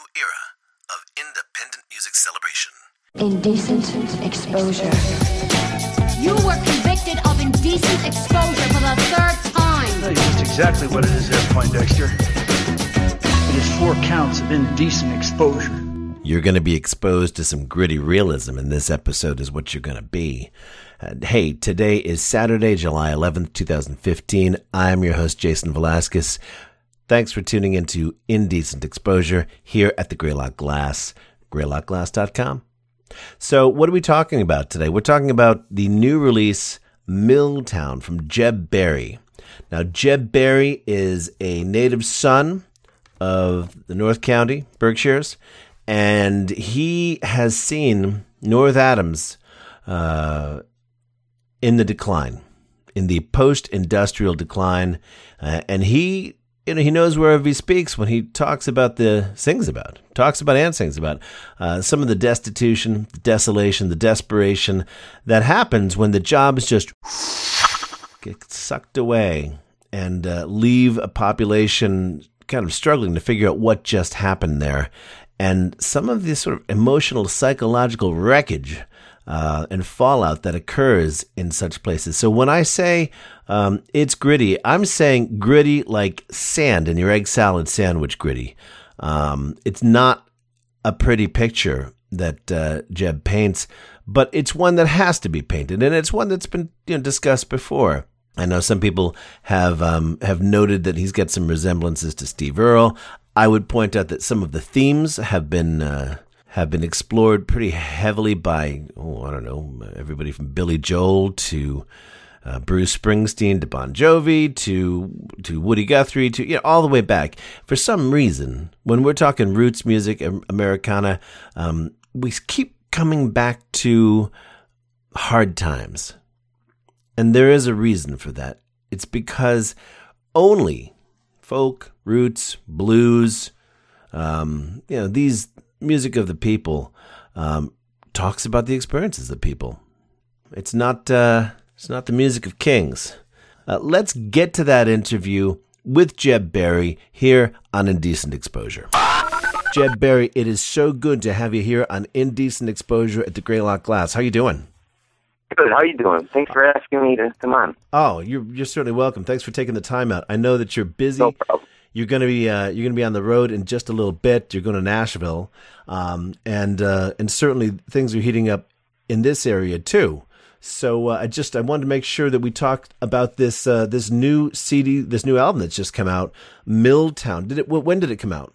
new era of independent music celebration. Indecent exposure. You were convicted of indecent exposure for the third time. That's just exactly what it is there, Poindexter. It is four counts of indecent exposure. You're going to be exposed to some gritty realism, in this episode is what you're going to be. Uh, hey, today is Saturday, July 11th, 2015. I'm your host, Jason Velasquez. Thanks for tuning into Indecent Exposure here at the Greylock Glass, greylockglass.com. So, what are we talking about today? We're talking about the new release, Milltown, from Jeb Barry. Now, Jeb Barry is a native son of the North County, Berkshires, and he has seen North Adams uh, in the decline, in the post industrial decline. Uh, and he you know, he knows wherever he speaks when he talks about the sings about, talks about and sings about uh, some of the destitution, the desolation, the desperation that happens when the jobs just get sucked away and uh, leave a population kind of struggling to figure out what just happened there. And some of this sort of emotional, psychological wreckage uh, and fallout that occurs in such places. So when I say um, it's gritty, I'm saying gritty like sand in your egg salad sandwich gritty. Um, it's not a pretty picture that uh, Jeb paints, but it's one that has to be painted, and it's one that's been you know, discussed before. I know some people have um, have noted that he's got some resemblances to Steve Earle. I would point out that some of the themes have been uh, have been explored pretty heavily by, oh, I don't know, everybody from Billy Joel to uh, Bruce Springsteen to Bon Jovi to to Woody Guthrie to you know all the way back. For some reason, when we're talking roots music, Americana, um, we keep coming back to hard times, and there is a reason for that. It's because only folk, roots, blues, um, you know these music of the people um, talks about the experiences of people. It's not uh, it's not the music of kings. Uh, let's get to that interview with Jeb Barry here on Indecent Exposure. Jeb Barry, it is so good to have you here on Indecent Exposure at the Greylock Glass. How are you doing? Good. How are you doing? Thanks for asking me to come on. Oh, you're you're certainly welcome. Thanks for taking the time out. I know that you're busy. No problem. You're going to be uh, you're going to be on the road in just a little bit. You're going to Nashville, um, and uh, and certainly things are heating up in this area too. So uh, I just I wanted to make sure that we talked about this uh, this new CD, this new album that's just come out, Milltown. Did it? When did it come out?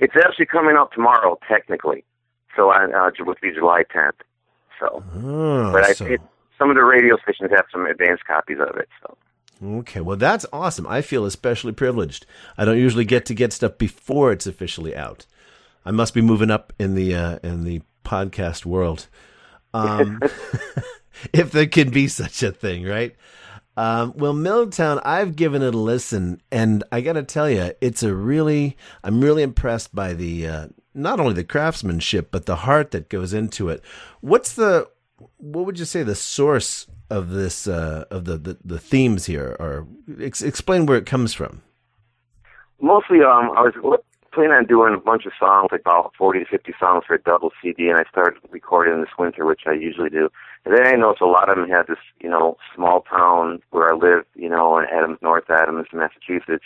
It's actually coming out tomorrow, technically. So I uh, would be July 10th. So, Oh, but I, so- it, some of the radio stations have some advanced copies of it. So. Okay, well that's awesome. I feel especially privileged. I don't usually get to get stuff before it's officially out. I must be moving up in the uh, in the podcast world, um, if there can be such a thing, right? Um, well, Milltown, I've given it a listen, and I got to tell you, it's a really, I'm really impressed by the uh, not only the craftsmanship but the heart that goes into it. What's the, what would you say the source of this uh, of the, the the themes here, or ex- explain where it comes from? Mostly, um, I was planning on doing a bunch of songs, like about 40 to 50 songs for a double CD, and I started recording this winter, which I usually do. And then I noticed a lot of them had this, you know, small town where I live, you know, in Adams, North Adams, Massachusetts,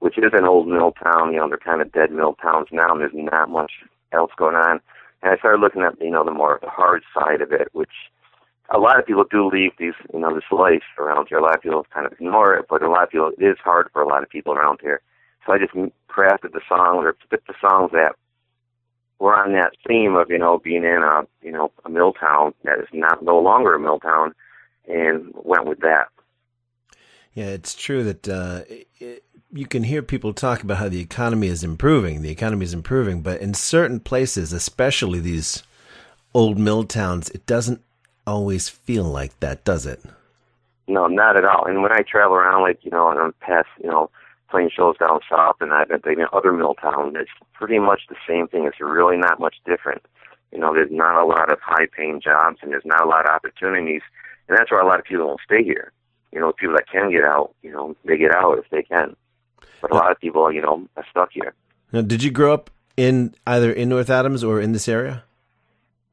which is an old mill town. You know, they're kind of dead mill towns now, and there's not much else going on. And I started looking at, you know, the more the hard side of it, which a lot of people do leave these, you know, this life around here. A lot of people kind of ignore it, but a lot of people, it is hard for a lot of people around here. So I just crafted the song or picked the songs that were on that theme of, you know, being in a, you know, a mill town that is not no longer a mill town and went with that. Yeah, it's true that uh, it, you can hear people talk about how the economy is improving. The economy is improving, but in certain places, especially these old mill towns, it doesn't always feel like that, does it? No, not at all. And when I travel around, like, you know, and I'm past, you know, playing shows down south and I've been thinking other mill towns, it's pretty much the same thing. It's really not much different. You know, there's not a lot of high paying jobs and there's not a lot of opportunities. And that's why a lot of people don't stay here. You know, people that can get out, you know, they get out if they can. But a lot of people, you know, are stuck here. Now, did you grow up in either in North Adams or in this area?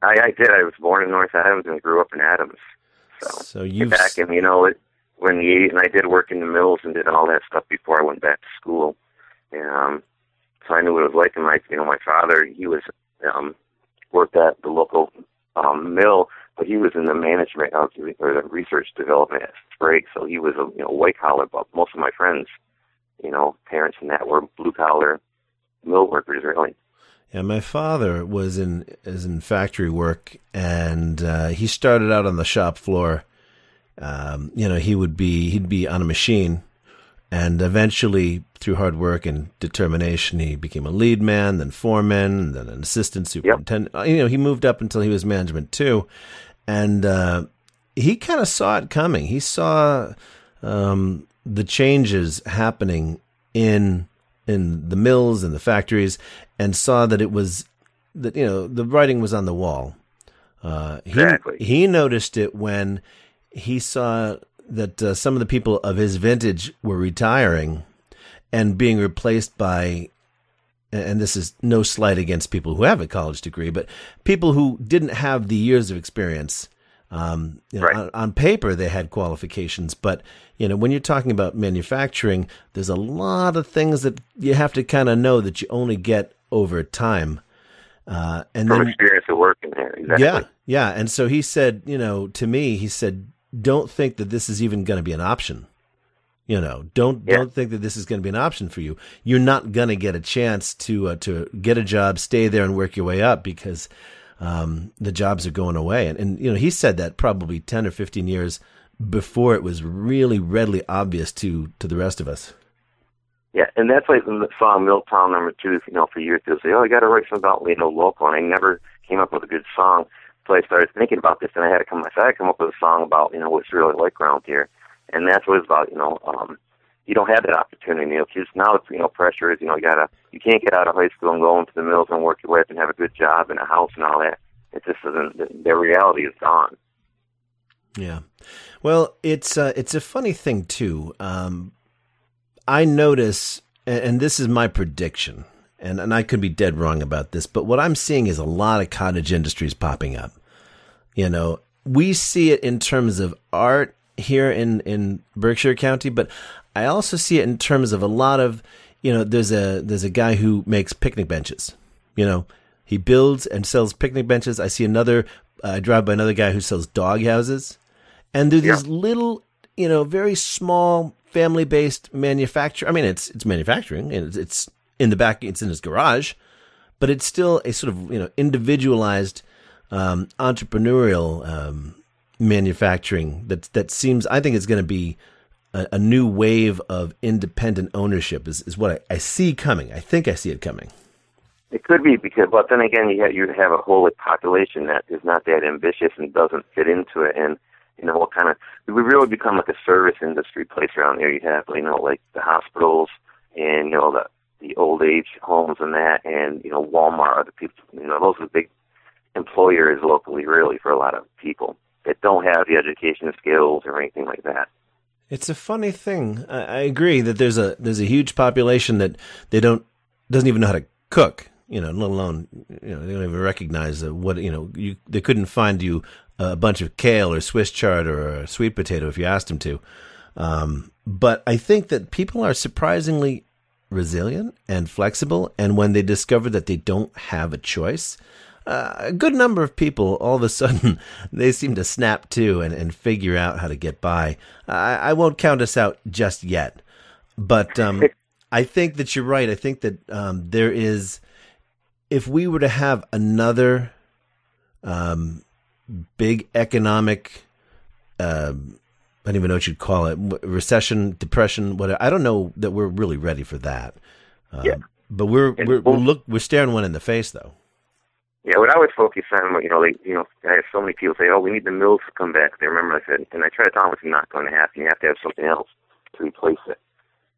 I, I did. I was born in North Adams and grew up in Adams. So, So you've back in you know it when the eight and I did work in the mills and did all that stuff before I went back to school. And, um, so I knew what it was like. And my you know my father he was um, worked at the local um, mill, but he was in the management uh, or the research development at Sprague. So he was a you know white collar. But most of my friends, you know, parents and that were blue collar mill workers really. Yeah, my father was in is in factory work, and uh, he started out on the shop floor. Um, you know, he would be he'd be on a machine, and eventually, through hard work and determination, he became a lead man, then foreman, and then an assistant superintendent. Uh, You know, he moved up until he was management too, and uh, he kind of saw it coming. He saw um, the changes happening in in the mills and the factories, and saw that it was that you know the writing was on the wall. Uh, he, Exactly. He noticed it when he saw that uh, some of the people of his vintage were retiring and being replaced by and this is no slight against people who have a college degree, but people who didn't have the years of experience. Um, you know, Right. on, on paper, they had qualifications, but you know, when you're talking about manufacturing, there's a lot of things that you have to kind of know that you only get over time. Uh, and From then, experience of working there, exactly. yeah, yeah. And so he said, you know, to me, he said, don't think that this is even going to be an option. You know, don't Yeah. don't think that this is going to be an option for you. You're not going to get a chance to uh, to get a job, stay there, and work your way up because um, the jobs are going away. And, and you know, he said that probably ten or fifteen years before it was really readily obvious to to the rest of us. Yeah, and that's like the song Milltown number two, you know, for years they'll say, Oh, I gotta write something about, know, local and I never came up with a good song. So I started thinking about this and I had to come I had to come up with a song about, you know, what's really like around here. And that's what about, you know, um you don't have that opportunity, you know, because now it's, you know, pressure is, you know, you gotta, you can't get out of high school and go into the mills and work your way up and have a good job and a house and all that. It just isn't, the, the reality is gone. Yeah. Well, it's uh, it's a funny thing too. Um, I notice, and this is my prediction, and, and I could be dead wrong about this, but what I'm seeing is a lot of cottage industries popping up. You know, we see it in terms of art here in, in Berkshire County, but I also see it in terms of a lot of, you know, there's a there's a guy who makes picnic benches. You know, he builds and sells picnic benches. I see another. I drive by another guy who sells dog houses, and there's these little, you know, very small family based manufacture. I mean, it's it's manufacturing and it's, it's in the back. It's in his garage, but it's still a sort of you know individualized um, entrepreneurial um, manufacturing that that seems I think it's going to be a, a new wave of independent ownership is, is what I, I see coming. I think I see it coming. It could be because, but then again, you have, you have a whole population that is not that ambitious and doesn't fit into it. And you know, what kind of we really become like a service industry place around here. You have you know like the hospitals and you know the the old age homes and that, and you know Walmart are the people. You know, those are the big employers locally, really, for a lot of people that don't have the education skills or anything like that. It's a funny thing. I, I agree that there's a there's a huge population that they don't doesn't even know how to cook. You know, let alone you know they don't even recognize uh, what you know. You they couldn't find you a bunch of kale or Swiss chard or sweet potato if you asked them to. Um, but I think that people are surprisingly resilient and flexible, and when they discover that they don't have a choice, uh, a good number of people all of a sudden they seem to snap to and, and figure out how to get by. I, I won't count us out just yet, but um, I think that you're right. I think that um, there is, if we were to have another um, big economic, um I don't even know what you'd call it, recession, depression, whatever. I don't know that we're really ready for that. Um, Yeah. But we're we're, we're look we're staring one in the face though. Yeah, what I always focus on, you know, like, you know, I have so many people say, "Oh, we need the mills to come back." They remember I said, and I try to tell them it's not going to happen. You have to have something else to replace it,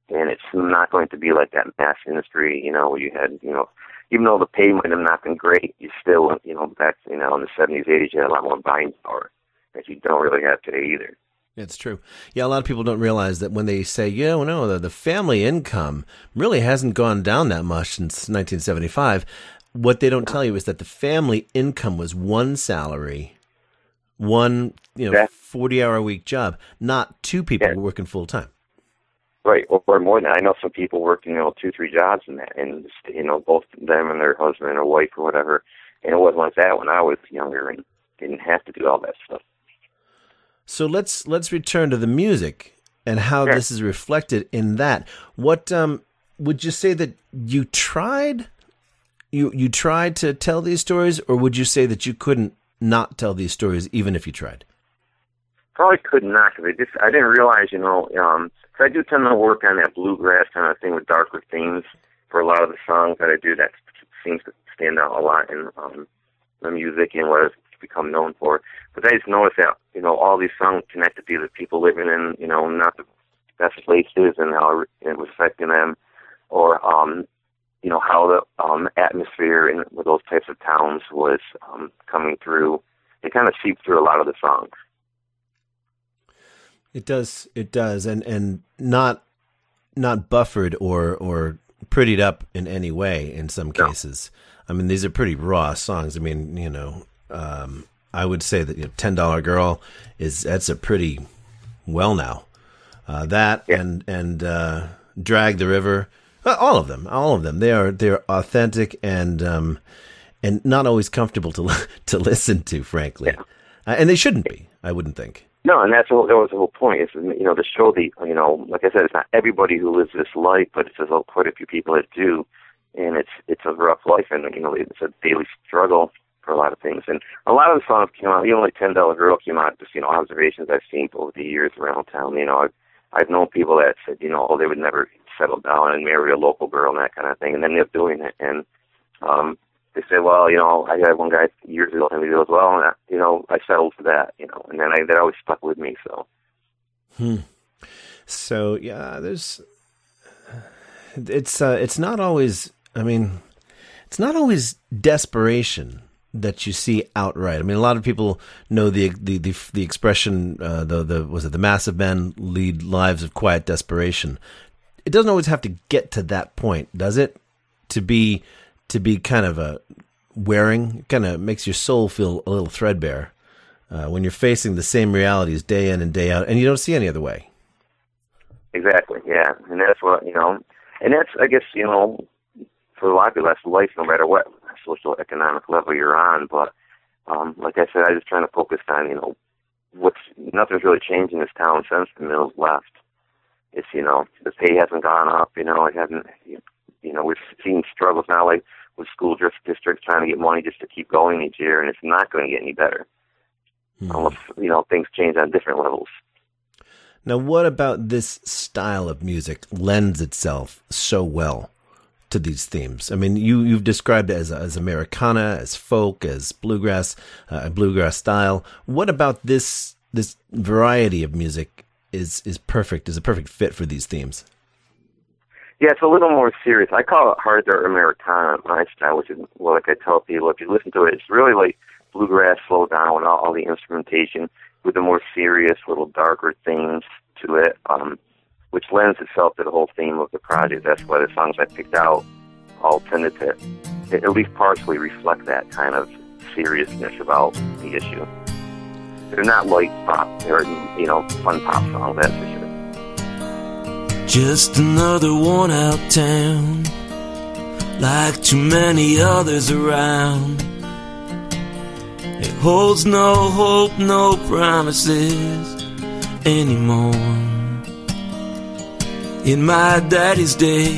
and it's not going to be like that mass industry, you know, where you had, you know, even though the pay might have not been great, you still, you know, back, you know, in the seventies, eighties, you had a lot more buying power that you don't really have today either. It's true. Yeah, a lot of people don't realize that when they say, yeah, well, no, the, the family income really hasn't gone down that much since 1975. What they don't tell you is that the family income was one salary, one you know Yeah. 40 hour a week job, not two people Yeah. working full time. Right, or, or more than that. I know some people working, you know, two, three jobs in that, and you know, both them and their husband or wife or whatever. And it wasn't like that when I was younger and didn't have to do all that stuff. So let's let's return to the music and how Sure. this is reflected in that. What um, would you say that you tried? You you tried to tell these stories, or would you say that you couldn't not tell these stories even if you tried? Probably could not because I just I didn't realize, you know, um I do tend to work on that bluegrass kind of thing with darker themes for a lot of the songs that I do. That seems to stand out a lot in um, the music and what it's become known for. But I just noticed that you know all these songs connected to the people living in you know not the best places and how it was affecting them, or um, you know how the um, atmosphere in with those types of towns was um, coming through. It kind of seeped through a lot of the songs. It does. It does, and and not not buffered or or prettied up in any way. In some No. cases, I mean, these are pretty raw songs. I mean, you know, um, I would say that you know, Ten Dollar Girl is that's a pretty well now. Uh, that Yeah. and and uh, Drag the River, all of them, all of them. They are they're authentic and um, and not always comfortable to to listen to, frankly, Yeah. uh, and they shouldn't be. I wouldn't think. No, and that's what that was the whole point. Is you know to show the you know like I said, it's not everybody who lives this life, but it's a, quite a few people that do, and it's it's a rough life, and you know it's a daily struggle for a lot of things. And a lot of the songs came out. You know, like Ten Dollar Girl came out just you know observations I've seen over the years around town. You know, I've I've known people that said you know oh they would never settle down and marry a local girl and that kind of thing, and then they're doing it and. um they said, well, you know, I had one guy years ago, and he goes, well, and I- you know, I settled for that, you know, and then I, that always stuck with me. So, So yeah, there's it's uh, it's not always. I mean, it's not always desperation that you see outright. I mean, a lot of people know the the the, the expression uh, the the was it the massive men lead lives of quiet desperation. It doesn't always have to get to that point, does it? To be to be kind of a wearing, kind of makes your soul feel a little threadbare uh, when you're facing the same realities day in and day out, and you don't see any other way. exactly, yeah, and that's what you know, and that's I guess you know, for a lot of people, that's life, no matter what social economic level you're on. But um, like I said, I was trying to focus on you know, what's nothing's really changed in this town since the mills left. It's you know, the pay hasn't gone up. You know, it hasn't. You know, we've seen struggles now, like with school dis- districts trying to get money just to keep going each year, and it's not going to get any better unless you know things change on different levels. Now, what about this style of music lends itself so well to these themes? I mean, you you've described it as as Americana, as folk, as bluegrass, uh, bluegrass style. What about this this variety of music is is perfect? Is a perfect fit for these themes? Yeah, it's a little more serious. I call it hard dirt Americana, my style, which is well, like I tell people, if you listen to it, it's really like bluegrass slowed down with all, all the instrumentation with the more serious, little darker themes to it, um, which lends itself to the whole theme of the project. That's why the songs I picked out all tended to at least partially reflect that kind of seriousness about the issue. They're not light pop, they're you know fun pop songs. That's for sure. Just another one out town, like too many others around. It holds no hope, no promises anymore. In my daddy's day,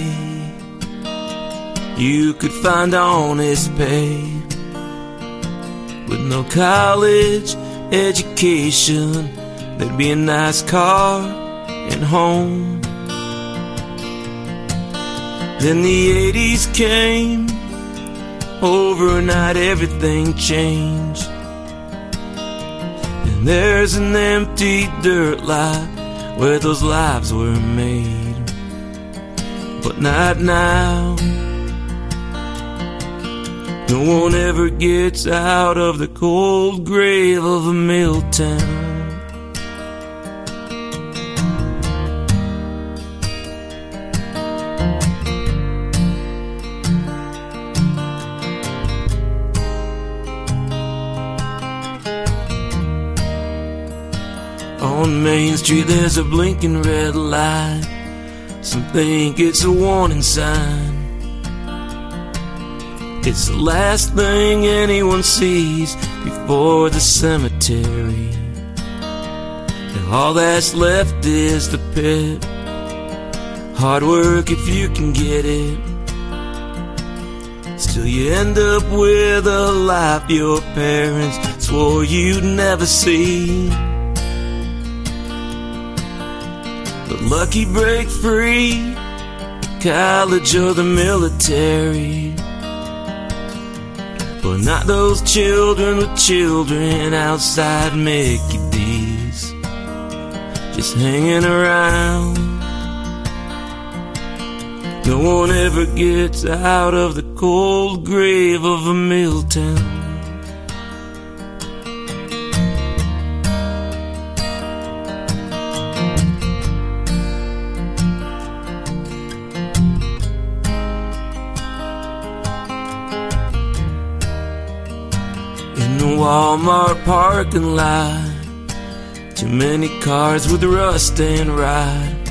you could find honest pay with no college education. There'd be a nice car and home. Then the 80s came. Overnight, everything changed. And there's an empty dirt lot where those lives were made. But not now. No one ever gets out of the cold grave of a mill town. On Main Street, there's a blinking red light. Some think it's a warning sign. It's the last thing anyone sees before the cemetery. And all that's left is the pit. Hard work if you can get it. Still, you end up with a life your parents swore you'd never see. The lucky break free, college or the military. But not those children with children outside Mickey D's. Just hanging around. No one ever gets out of the cold grave of a mill town. Walmart parking lot, too many cars with rust and rot.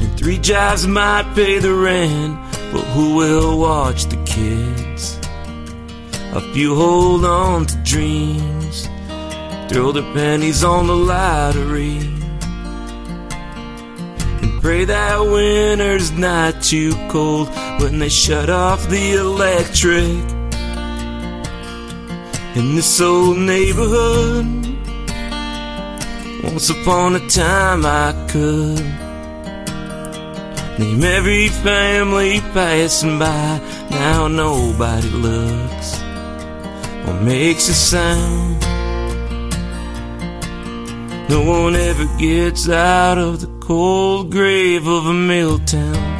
And three jobs might pay the rent, but who will watch the kids? A few hold on to dreams, throw their pennies on the lottery, and pray that winter's not too cold when they shut off the electric. In this old neighborhood, once upon a time I could name every family passing by. Now nobody looks or makes a sound. No one ever gets out of the cold grave of a mill town.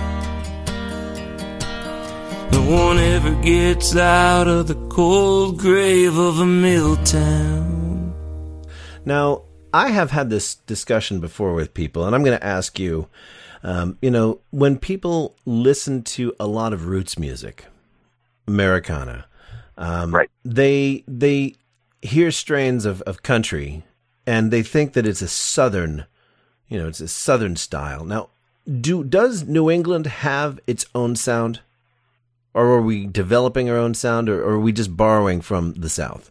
No one ever gets out of the cold grave of a mill town. Now, I have had this discussion before with people, and I'm going to ask you. Um, you know, when people listen to a lot of roots music, Americana, um, Right. They they hear strains of, of country, and they think that it's a southern, you know, it's a southern style. Now, do does New England have its own sound, or are we developing our own sound, or, or are we just borrowing from the South?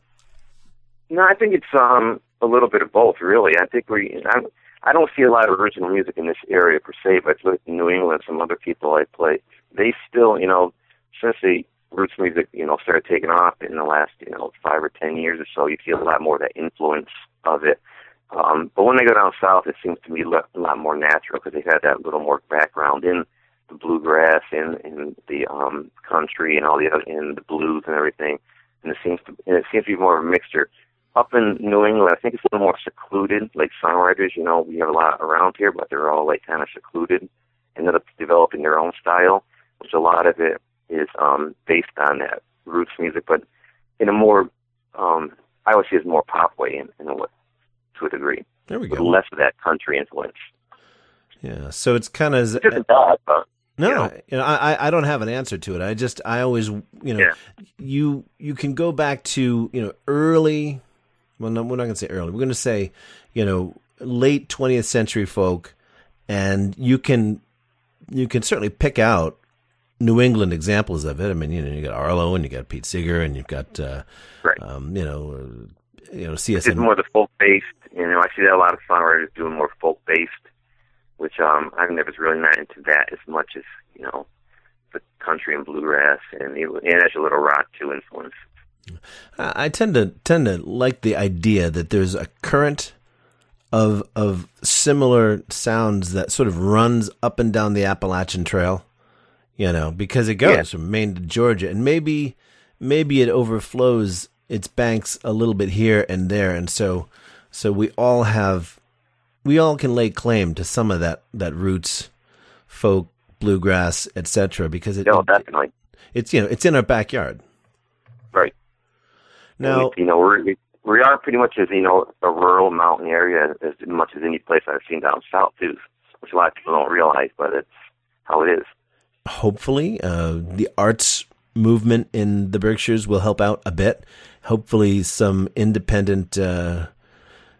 No, I think it's um a little bit of both, really. I think we. I, I don't see a lot of original music in this area per se, but in New England, some other people I play, they still, you know, since the roots music, you know, started taking off in the last, you know, five or ten years or so, you feel a lot more of that influence of it. Um, but when they go down south, it seems to le- a lot more natural because they've had that little more background in the bluegrass and in the um, country and all the other, in the blues and everything. And it seems to, and it seems to be more of a mixture up in New England, I think it's a little more secluded. Like songwriters, you know, we have a lot around here, but they're all like kind of secluded, and ended up developing their own style, which a lot of it is um, based on that roots music, but in a more, um, I would say, it's more pop way in, in a way, to a degree, There we go. less of that country influence. Yeah, so it's kind of It isn't bad, but No, you know? you know, I I- don't have an answer to it. I just I always you know Yeah. you you can go back to you know early. Well, no, we're not going to say early. We're going to say you know late twentieth century folk, and you can you can certainly pick out New England examples of it. I mean, you know, you got Arlo and you got Pete Seeger and you've got uh, right. um, you know uh, you know it's CSM. more the folk based. You know, I see that a lot of songwriters doing more folk based, which um I've never really not into that as much as you know the country and bluegrass and the, and a little rock too influence. I I tend to tend to like the idea that there's a current of of similar sounds that sort of runs up and down the Appalachian Trail, you know, because it goes Yeah. from Maine to Georgia, and maybe maybe it overflows its banks a little bit here and there, and so so we all have we all can lay claim to some of that that roots, folk, bluegrass, etc. Because it, No, it- definitely it's you know it's in our backyard. right. Now, you know we're we, we are pretty much as you know a rural mountain area as much as any place I've seen down south too, which a lot of people don't realize, but it's how it is. hopefully uh, the arts movement in the Berkshires will help out a bit. Hopefully, some independent uh,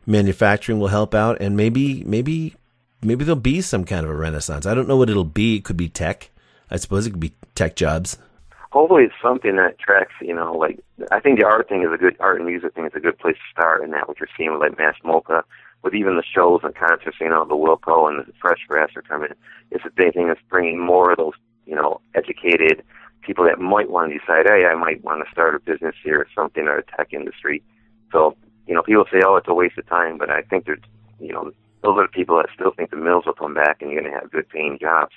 manufacturing will help out, and maybe maybe maybe there'll be some kind of a renaissance. I don't know what it'll be. It could be tech. I suppose it could be tech jobs. Hopefully, it's something that tracks. You know, like I think the art thing is a good art and music thing is a good place to start, and that what you're seeing with like Mass MoCA, with even the shows and concerts. You know, the Wilco and the Fresh Grass are coming. It's a big thing that's bringing more of those you know educated people that might want to decide, hey, I might want to start a business here or something or a tech industry. So you know, people say, oh, it's a waste of time, but I think there's you know those are the people that still think the mills will come back and you're going to have good paying jobs.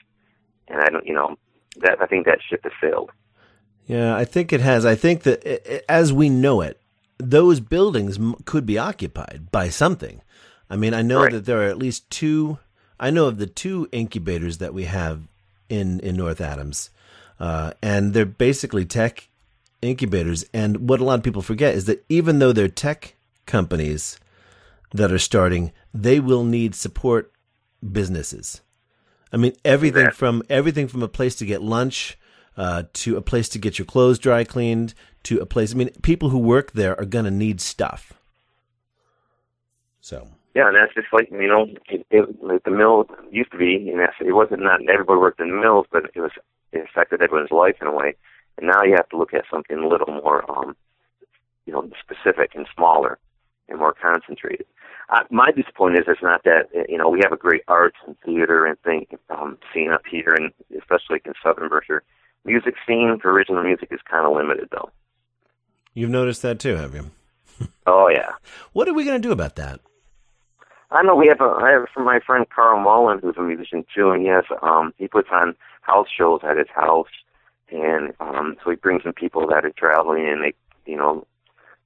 And I don't, you know, that I think that ship has sailed. Yeah, I think it has. I think that as we know it, those buildings could be occupied by something. I mean, I know right. that there are at least two. I know of the two incubators that we have in in North Adams, uh, and they're basically tech incubators. And what a lot of people forget is that even though they're tech companies that are starting, they will need support businesses. I mean, everything from everything from a place to get lunch uh, to a place to get your clothes dry cleaned to a place. I mean, people who work there are going to need stuff. So yeah, and that's just like you know, it, it, the mill used to be. You know, it wasn't not everybody worked in the mills, but it was it affected everyone's life in a way. And now you have to look at something a little more, um, you know, specific and smaller and more concentrated. Uh, my disappointment is it's not that you know we have a great arts and theater and thing um, scene up here, and especially in Southern Berkshire. Music scene for original music is kind of limited, though. You've noticed that too, have you? oh yeah. What are we going to do about that? I know we have a I have from my friend Carl Mullen, who's a musician too, and he has um he puts on house shows at his house, and um so he brings in people that are traveling, and they you know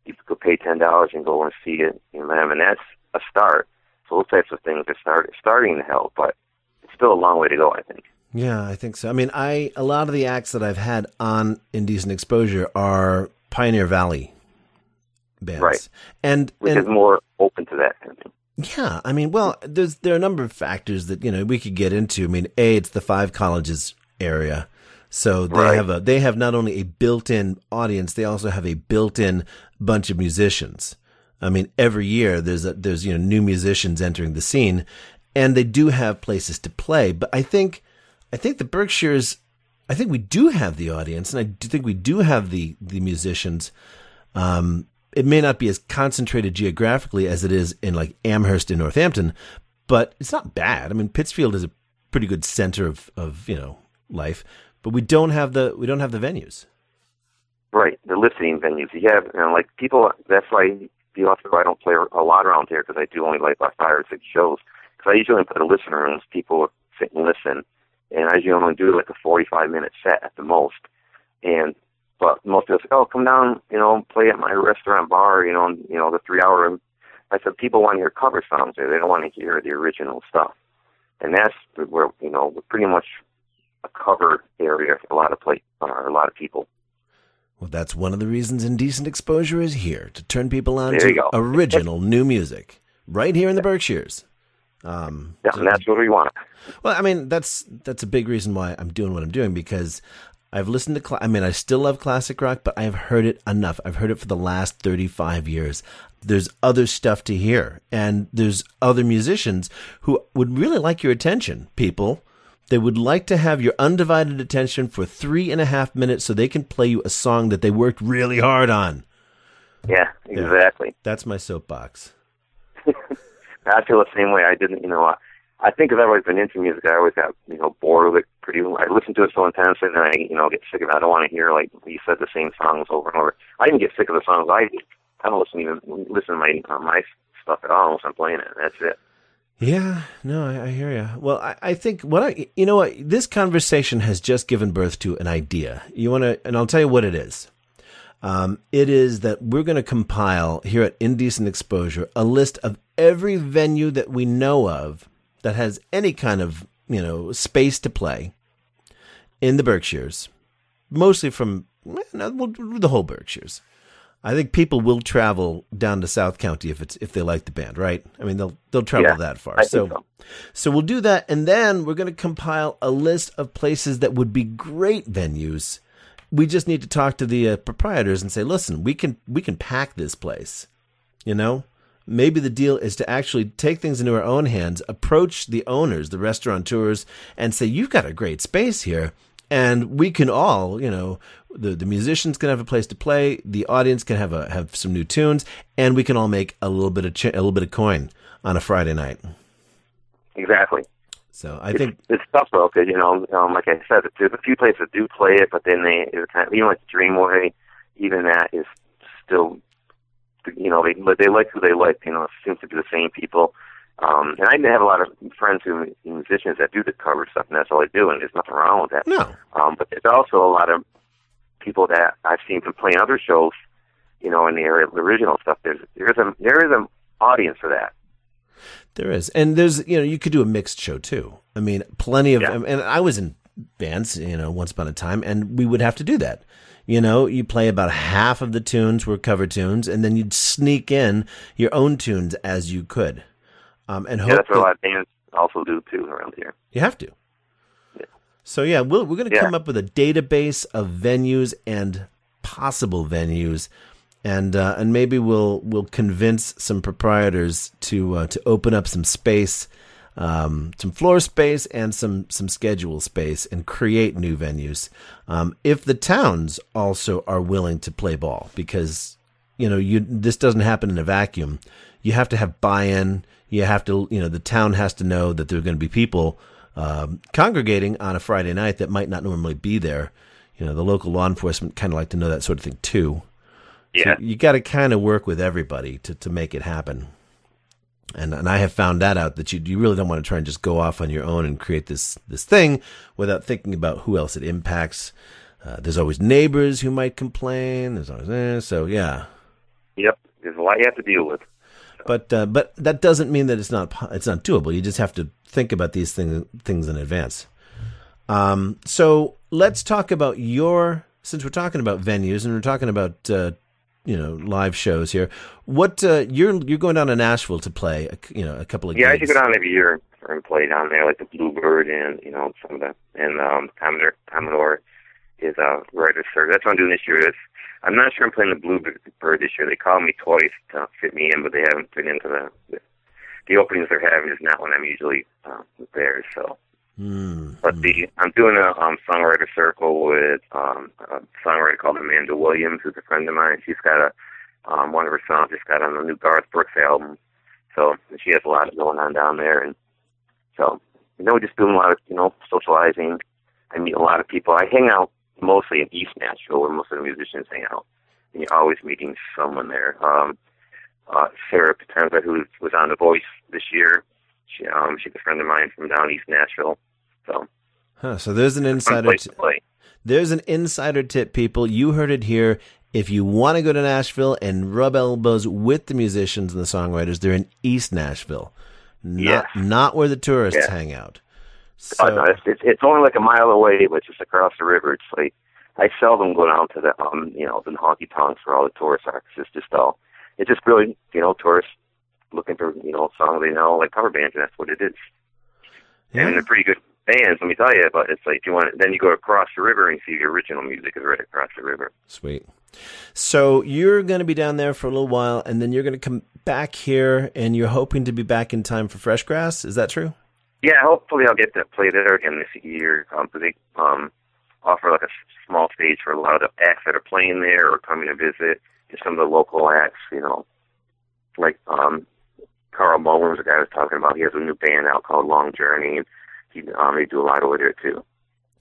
you could pay ten dollars and go and see it, you know, and that's a start. So those types of things are start, starting to help, but it's still a long way to go, I think. Yeah, I think so. I mean, I a lot of the acts that I've had on Indecent Exposure are Pioneer Valley bands, right? And which and, is more open to that. Yeah, I mean, well, there's there are a number of factors that you know we could get into. I mean, a it's the five colleges area, so they right. have a they have not only a built-in audience, they also have a built-in bunch of musicians. I mean, every year there's a, there's you know new musicians entering the scene, and they do have places to play. But I think I think the Berkshires, I think we do have the audience, and I do think we do have the the musicians. Um, it may not be as concentrated geographically as it is in like Amherst in Northampton, but it's not bad. I mean, Pittsfield is a pretty good center of of you know life, but we don't have the we don't have the venues. Right, the listening venues. You have, you know, like people. That's why you also I don't play a lot around here because I do only like about five or six shows. Because I usually put a listener rooms. People sit and listen, and I usually only do like a forty-five minute set at the most. And but most people say, "Oh, come down, you know, play at my restaurant bar, you know, and, you know, the three-hour." I said, people want to hear cover songs. They don't want to hear the original stuff, and that's where you know we're pretty much a cover area for a lot of play, uh, a lot of people. Well, that's one of the reasons Indecent Exposure is here to turn people on to original new music right here in the Berkshires. Um, yeah, and that's what we want. Well, I mean, that's that's a big reason why I'm doing what I'm doing because I've listened to. Cl- I mean, I still love classic rock, but I have heard it enough. I've heard it for the last 35 years. There's other stuff to hear, and there's other musicians who would really like your attention. People they would like to have your undivided attention for three and a half minutes so they can play you a song that they worked really hard on. Yeah, exactly. Yeah, that's my soapbox. I feel the same way. I didn't, you know, I, I think I've always been into music. I always got, you know, bored with it pretty. I listen to it so intensely, and I, you know, get sick of it. I don't want to hear like you said the same songs over and over. I didn't get sick of the songs I. I don't listen even listen to my uh, my stuff at all unless I'm playing it. That's it. Yeah, no, I, I hear you. Well, I, I think what I, you know what, this conversation has just given birth to an idea. You want to, and I'll tell you what it is. Um, it is that we're going to compile here at Indecent Exposure a list of every venue that we know of that has any kind of, you know, space to play in the Berkshires, mostly from well, the whole Berkshires. I think people will travel down to South County if it's if they like the band, right? I mean, they'll they'll travel yeah, that far. so, so, so we'll do that, and then we're going to compile a list of places that would be great venues. We just need to talk to the uh, proprietors and say, listen, we can we can pack this place, you know. maybe the deal is to actually take things into our own hands, approach the owners, the restaurateurs, and say, "You've got a great space here." And we can all, you know, the, the musicians can have a place to play, the audience can have a have some new tunes, and we can all make a little bit of ch- a little bit of coin on a Friday night. Exactly. So I it's, think it's tough though, because you know, um, like I said, there's a few places that do play it, but then they it's kind of even like Dreamway, even that is still, you know, they but they like who they like. You know, it seems to be the same people. Um, and I have a lot of friends who are musicians that do the cover stuff, and that's all they do, and there's nothing wrong with that. no, Um, but there's also a lot of people that I've seen from playing other shows, you know, in the area of the original stuff. There's there is a there is an audience for that. There is, and there's you know you could do a mixed show too. I mean, plenty of, Yeah. and I was in bands, you know, once upon a time, and we would have to do that. You know, you play about half of the tunes were cover tunes, and then you'd sneak in your own tunes as you could, um, and Yeah, hope that's what a that lot of bands also do too around here. you have to. Yeah. So yeah, we'll, we're going to Yeah. come up with a database of venues and possible venues, and uh, and maybe we'll we'll convince some proprietors to uh, to open up some space, um, some floor space and some some schedule space, and create new venues. Um, if the towns also are willing to play ball, because you know you this doesn't happen in a vacuum. You have to have buy-in. You have to you know the town has to know that there are going to be people um, congregating on a Friday night that might not normally be there. You know, the local law enforcement kind of like to know that sort of thing too. Yeah, So you got to kind of work with everybody to, to make it happen. And and I have found that out that you you really don't want to try and just go off on your own and create this this thing without thinking about who else it impacts. Uh, there's always neighbors who might complain. There's always eh, so yeah. yep. There's a lot you have to deal with. But uh, but that doesn't mean that it's not it's not doable. You just have to think about these things things in advance. Um, so let's talk about your since we're talking about venues and we're talking about uh, you know live shows here. What uh, you're you're going down to Nashville to play a, you know a couple of Yeah, I gigs. used go down every year and play down there, like the Bluebird and you know some of the and um Commodore Commodore is uh sir. That's what I'm doing this year. Is I'm not sure I'm playing the Bluebird this year. They called me twice to fit me in, but they haven't fit into the the, the openings they're having is not when I'm usually uh, there. So, Hmm. but the I'm doing a um songwriter circle with um a songwriter called Amanda Williams, who's a friend of mine. She's got a um one of her songs just got on the new Garth Brooks album. So she has a lot going on down there, and so you know, we're just doing a lot of you know socializing. I meet a lot of people. I hang out mostly in East Nashville, where most of the musicians hang out, and you're always meeting someone there. Um, uh, Sarah Potenza, who was on The Voice this year, she um, she's a friend of mine from down East Nashville. So Huh, so there's an insider. place T- there's an insider tip, people. You heard it here. If you want to go to Nashville and rub elbows with the musicians and the songwriters, they're in East Nashville, not Yes. not where the tourists Yeah. hang out. So, no, it's, it's it's only like a mile away, but just across the river. It's like I seldom go down to the um you know the honky tonks where all the tourists are. it's just all it's just really you know tourists looking for you know songs they know like cover bands, and that's what it is. yeah. And they're pretty good bands, let me tell you. But it's like you want then you go across the river and see the original music is right across the river. Sweet. So you're going to be down there for a little while, and then you're going to come back here, and you're hoping to be back in time for Fresh Grass. Is that true? Yeah, hopefully I'll get to play there again this year. Um, they um, offer like a small stage for a lot of the acts that are playing there or coming to visit. And some of the local acts, you know, like um, Carl Mullins, the guy I was talking about. He has a new band out called Long Journey, and he um, they do a lot over there too.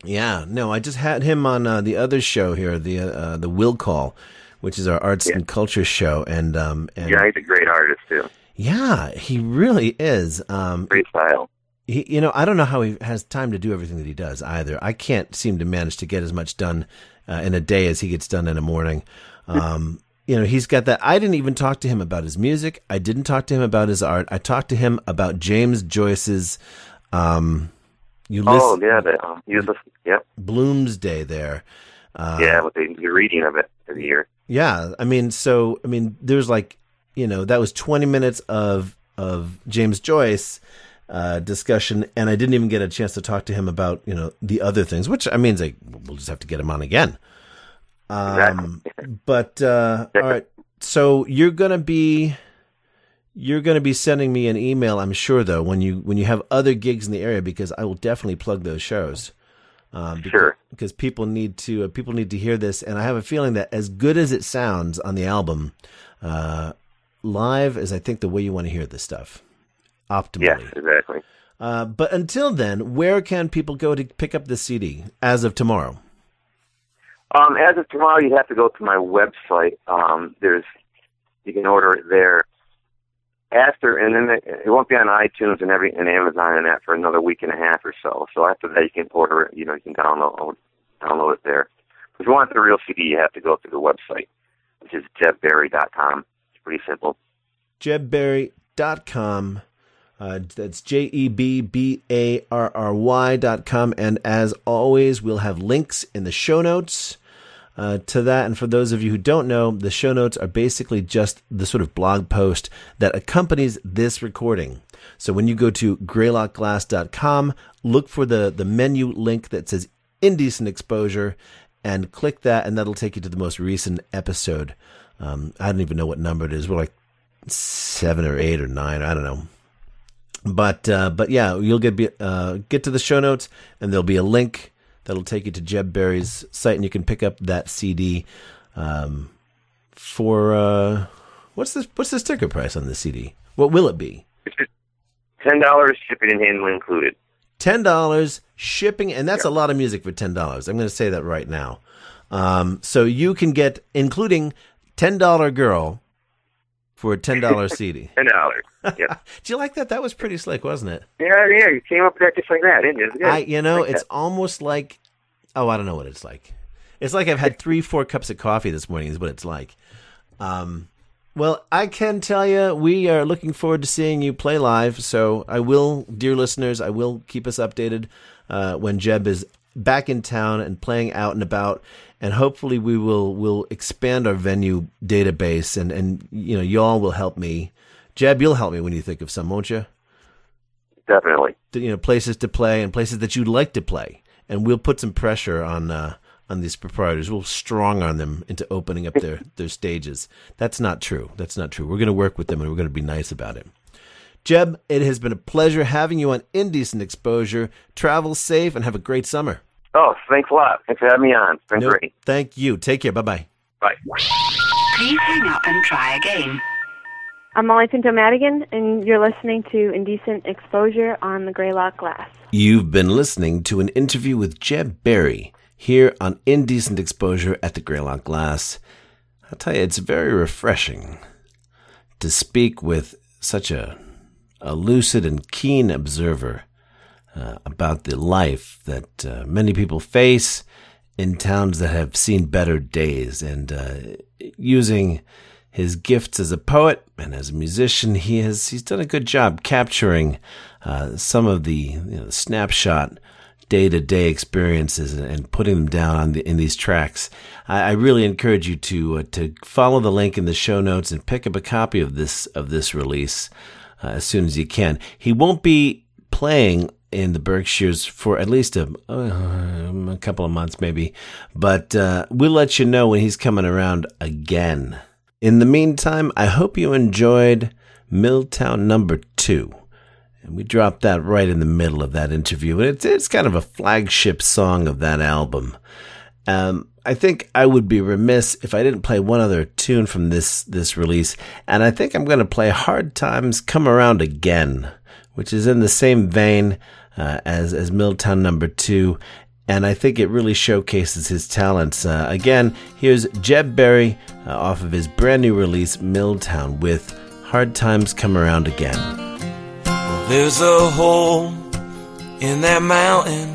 Yeah. No, I just had him on uh, the other show here, the uh, the Will Call, which is our arts Yeah. and culture show, and um, and Yeah, he's a great artist too. yeah, he really is. Um, Great style. He, you know, I don't know how he has time to do everything that he does either. I can't seem to manage to get as much done uh, in a day as he gets done in a morning. Um, you know, he's got that. I didn't even talk to him about his music. I didn't talk to him about his art. I talked to him about James Joyce's um, Ulysses Oh yeah, the um, he was a, yeah Bloomsday there. Uh, yeah with the, the reading of it for the year. yeah, I mean, so I mean, there's like, you know, that was 20 minutes of of James Joyce uh, discussion, and I didn't even get a chance to talk to him about you know the other things, which I mean, like we'll just have to get him on again. Um, but uh, all right, so you're gonna be You're going to be sending me an email, I'm sure, though, when you when you have other gigs in the area, because I will definitely plug those shows. Um, because, Sure. because people need to uh, people need to hear this, and I have a feeling that as good as it sounds on the album, uh, live is I think the way you want to hear this stuff, optimally. Yes, exactly. Uh, but until then, where can people go to pick up the CD as of tomorrow? Um, as of tomorrow, you have to go to my website. Um, there's you can order it there. After and then it, it won't be on iTunes and every and Amazon and that for another week and a half or so. So after that, you can order it. You know, you can download download it there. If you want the real CD, you have to go to the website, which is jebbarry.com. It's pretty simple. jebbarry.com. Uh, that's J E B B A R R Y dot com. And as always, we'll have links in the show notes uh, to that. And for those of you who don't know, the show notes are basically just the sort of blog post that accompanies this recording. So when you go to greylockglass.com, look for the, the menu link that says Indecent Exposure and click that, and that'll take you to the most recent episode. Um, I don't even know what number it is. We're like seven or eight or nine. I don't know. But uh, but yeah, you'll get be- uh, get to the show notes, and there'll be a link that'll take you to Jeb Barry's site, and you can pick up that CD um, for uh, what's this? What's the sticker price on the CD? What will it be? Ten dollars shipping and handling included. ten dollars shipping, and that's a lot of music for ten dollars. I'm going to say that right now. Um, so you can get, including ten dollar girl, for a ten dollar CD. Ten dollars. Yeah. Do you like that? That was pretty slick, wasn't it? yeah, yeah. You came up with that just like that, didn't you? Good. I, you know, Like it's that. almost like, oh, I don't know what it's like. It's like I've had three, four cups of coffee this morning. Is what it's like. Um, well, I can tell you, we are looking forward to seeing you play live. So I will, dear listeners, I will keep us updated uh, when Jeb is back in town and playing out and about. And hopefully, we will will expand our venue database, and and you know, y'all will help me. Jeb, you'll help me when you think of some, won't you? definitely. you know places to play and places that you'd like to play, and we'll put some pressure on uh, on these proprietors. We'll strong on them into opening up their their stages. That's not true. That's not true. We're going to work with them and we're going to be nice about it. Jeb, it has been a pleasure having you on Indecent Exposure. Travel safe and have a great summer. Oh, thanks a lot. Thanks for having me on. It's been No, great. thank you. Take care. Bye bye. Bye. Please hang up and try again. I'm Molly Pinto Madigan, and you're listening to Indecent Exposure on the Greylock Glass. You've been listening to an interview with Jeb Barry here on Indecent Exposure at the Greylock Glass. I'll tell you, it's very refreshing to speak with such a, a lucid and keen observer uh, about the life that uh, many people face in towns that have seen better days and uh, using his gifts as a poet and as a musician, he has he's done a good job capturing uh, some of the you know, snapshot day to day experiences and, putting them down on the, in these tracks. I, I really encourage you to uh, to follow the link in the show notes and pick up a copy of this of this release uh, as soon as you can. He won't be playing in the Berkshires for at least a, uh, a couple of months, maybe, but uh, we'll let you know when he's coming around again. In the meantime, I hope you enjoyed Milltown number two. And we dropped that right in the middle of that interview. And it's, it's kind of a flagship song of that album. Um, I think I would be remiss if I didn't play one other tune from this, this release. And I think I'm going to play Hard Times Come Around Again, which is in the same vein uh, as, as Milltown number two. And I think it really showcases his talents. Uh, again, here's Jeb Barry uh, off of his brand new release, Milltown, with Hard Times Come Around Again. There's a hole in that mountain.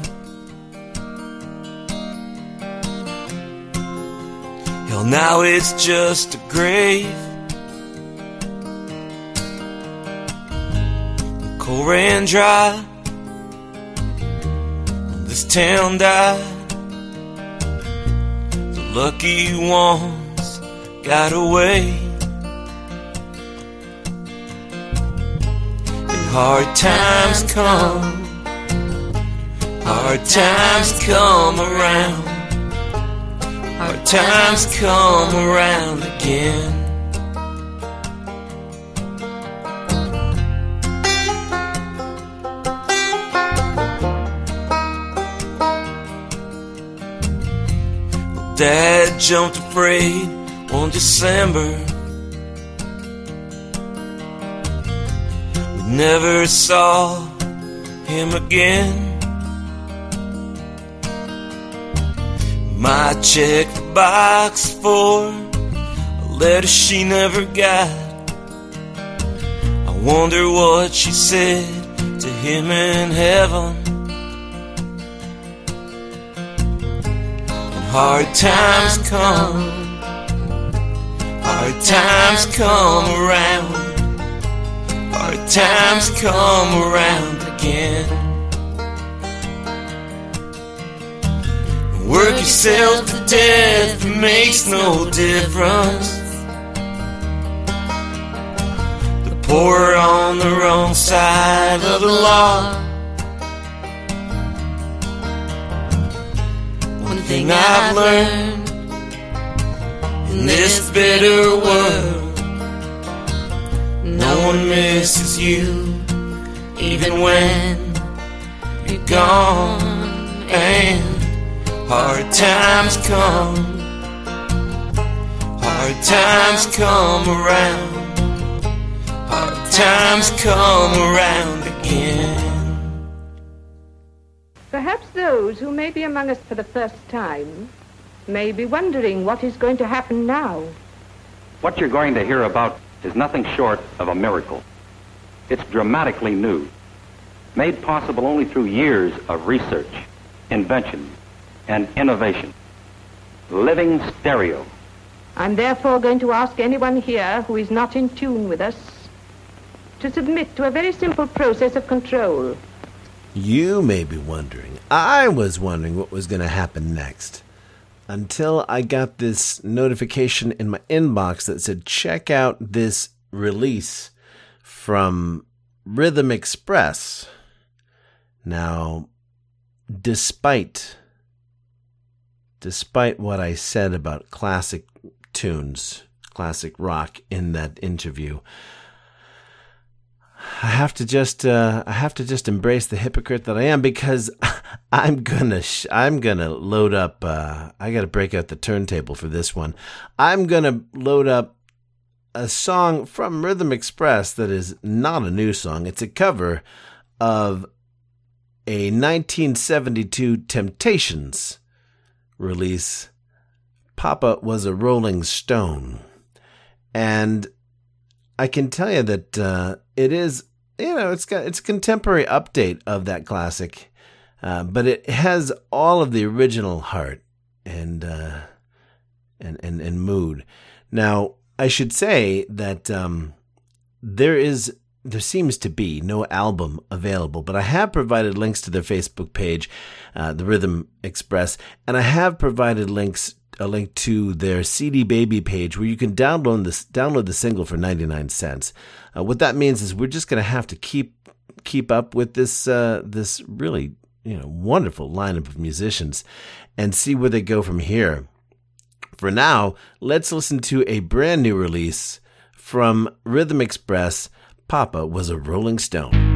Hell, now it's just a grave. Coal ran dry. This town died. The lucky ones got away. And hard times come, hard times come around, hard times come around again. Dad jumped afraid one December. We never saw him again. My check box for a letter she never got. I wonder what she said to him in heaven. Hard times come, hard times come around, hard times come around again. Work yourself to death, it makes no difference. The poor on the wrong side of the law. One thing I've learned in this bitter world, no one misses you, even when you're gone. And Hard times come, hard times come around, hard times come around again. Perhaps those who may be among us for the first time may be wondering what is going to happen now. What you're going to hear about is nothing short of a miracle. It's dramatically new, made possible only through years of research, invention, and innovation. Living stereo. I'm therefore going to ask anyone here who is not in tune with us to submit to a very simple process of control. You may be wondering. I was wondering what was going to happen next. Until I got this notification in my inbox that said, check out this release from Rhythm Express. Now, despite despite what I said about classic tunes, classic rock in that interview, I have to just uh, I have to just embrace the hypocrite that I am because I'm gonna sh- I'm gonna load up. Uh, I got to break out the turntable for this one. I'm gonna load up a song from Rhythm Express that is not a new song. It's a cover of a 1972 Temptations release, Papa was a Rolling Stone. And I can tell you that uh, it is, you know, it's got it's a contemporary update of that classic, uh, but it has all of the original heart and uh, and and and mood. Now, I should say that um, there is there seems to be no album available, but I have provided links to their Facebook page, uh, the Rhythm Express, and I have provided links a link to their CD Baby page where you can download this download the single for 99 cents. Uh, what that means is we're just going to have to keep keep up with this uh, this really you know wonderful lineup of musicians and see where they go from here. For now, let's listen to a brand new release from Rhythm Express Papa was a Rolling Stone.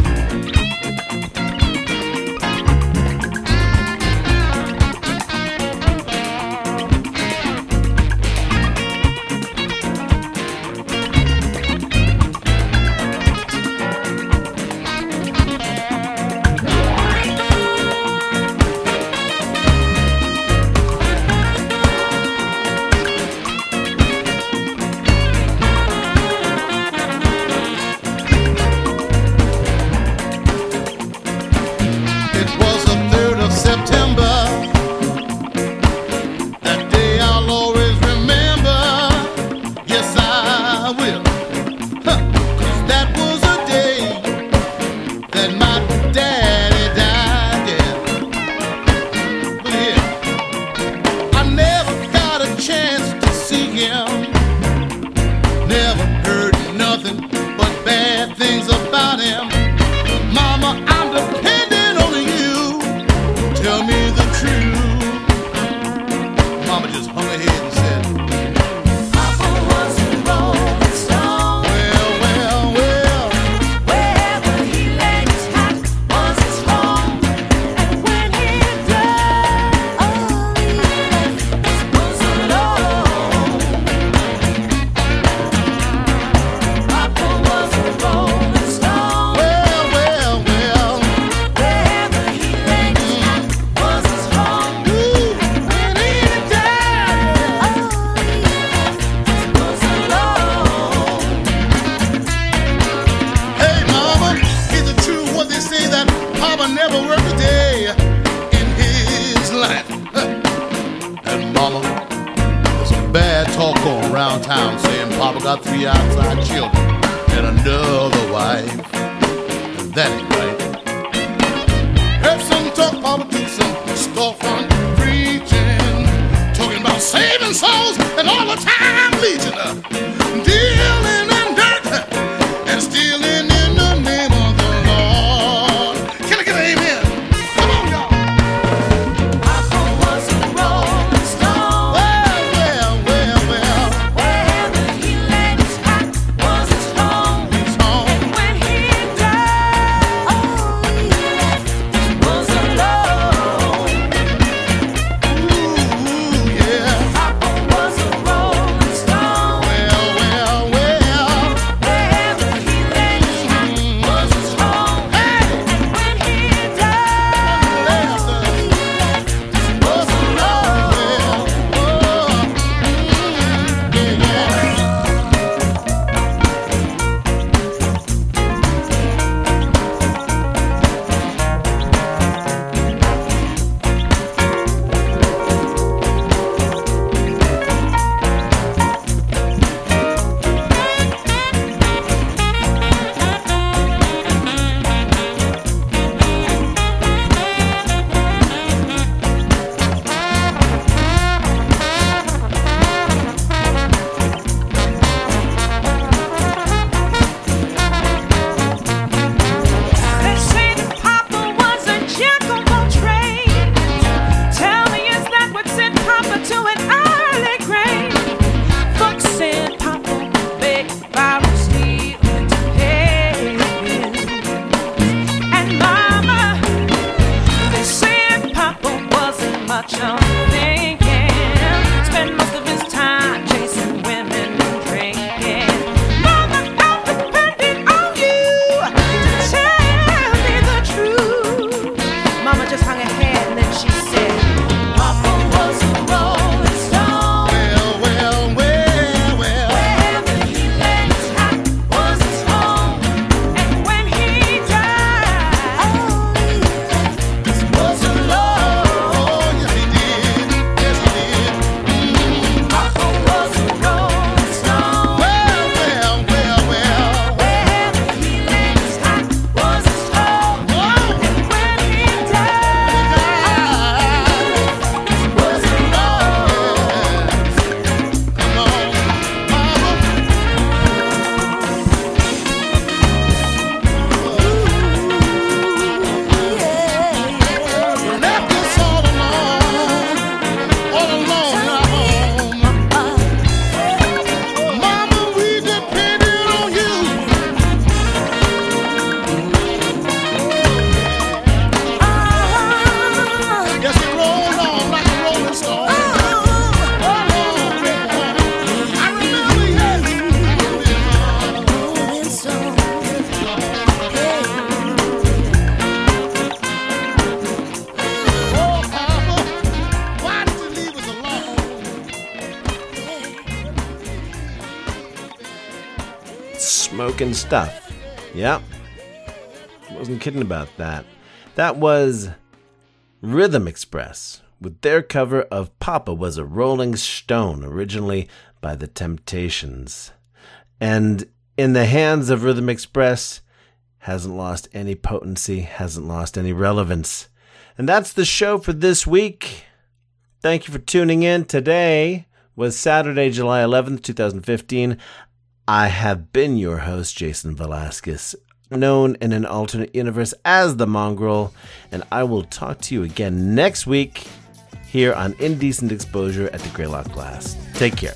go from preaching, talking about saving souls and all the time leeching, dealing in dirt and stealing. broken stuff. Yep. Wasn't kidding about that. That was Rhythm Express with their cover of Papa Was a Rolling Stone, originally by The Temptations. And in the hands of Rhythm Express, hasn't lost any potency, hasn't lost any relevance. And that's the show for this week. Thank you for tuning in. Today was Saturday, July 11th, 2015. I have been your host, Jason Velasquez, known in an alternate universe as the Mongrel, and I will talk to you again next week here on Indecent Exposure at the Greylock Glass. Take care.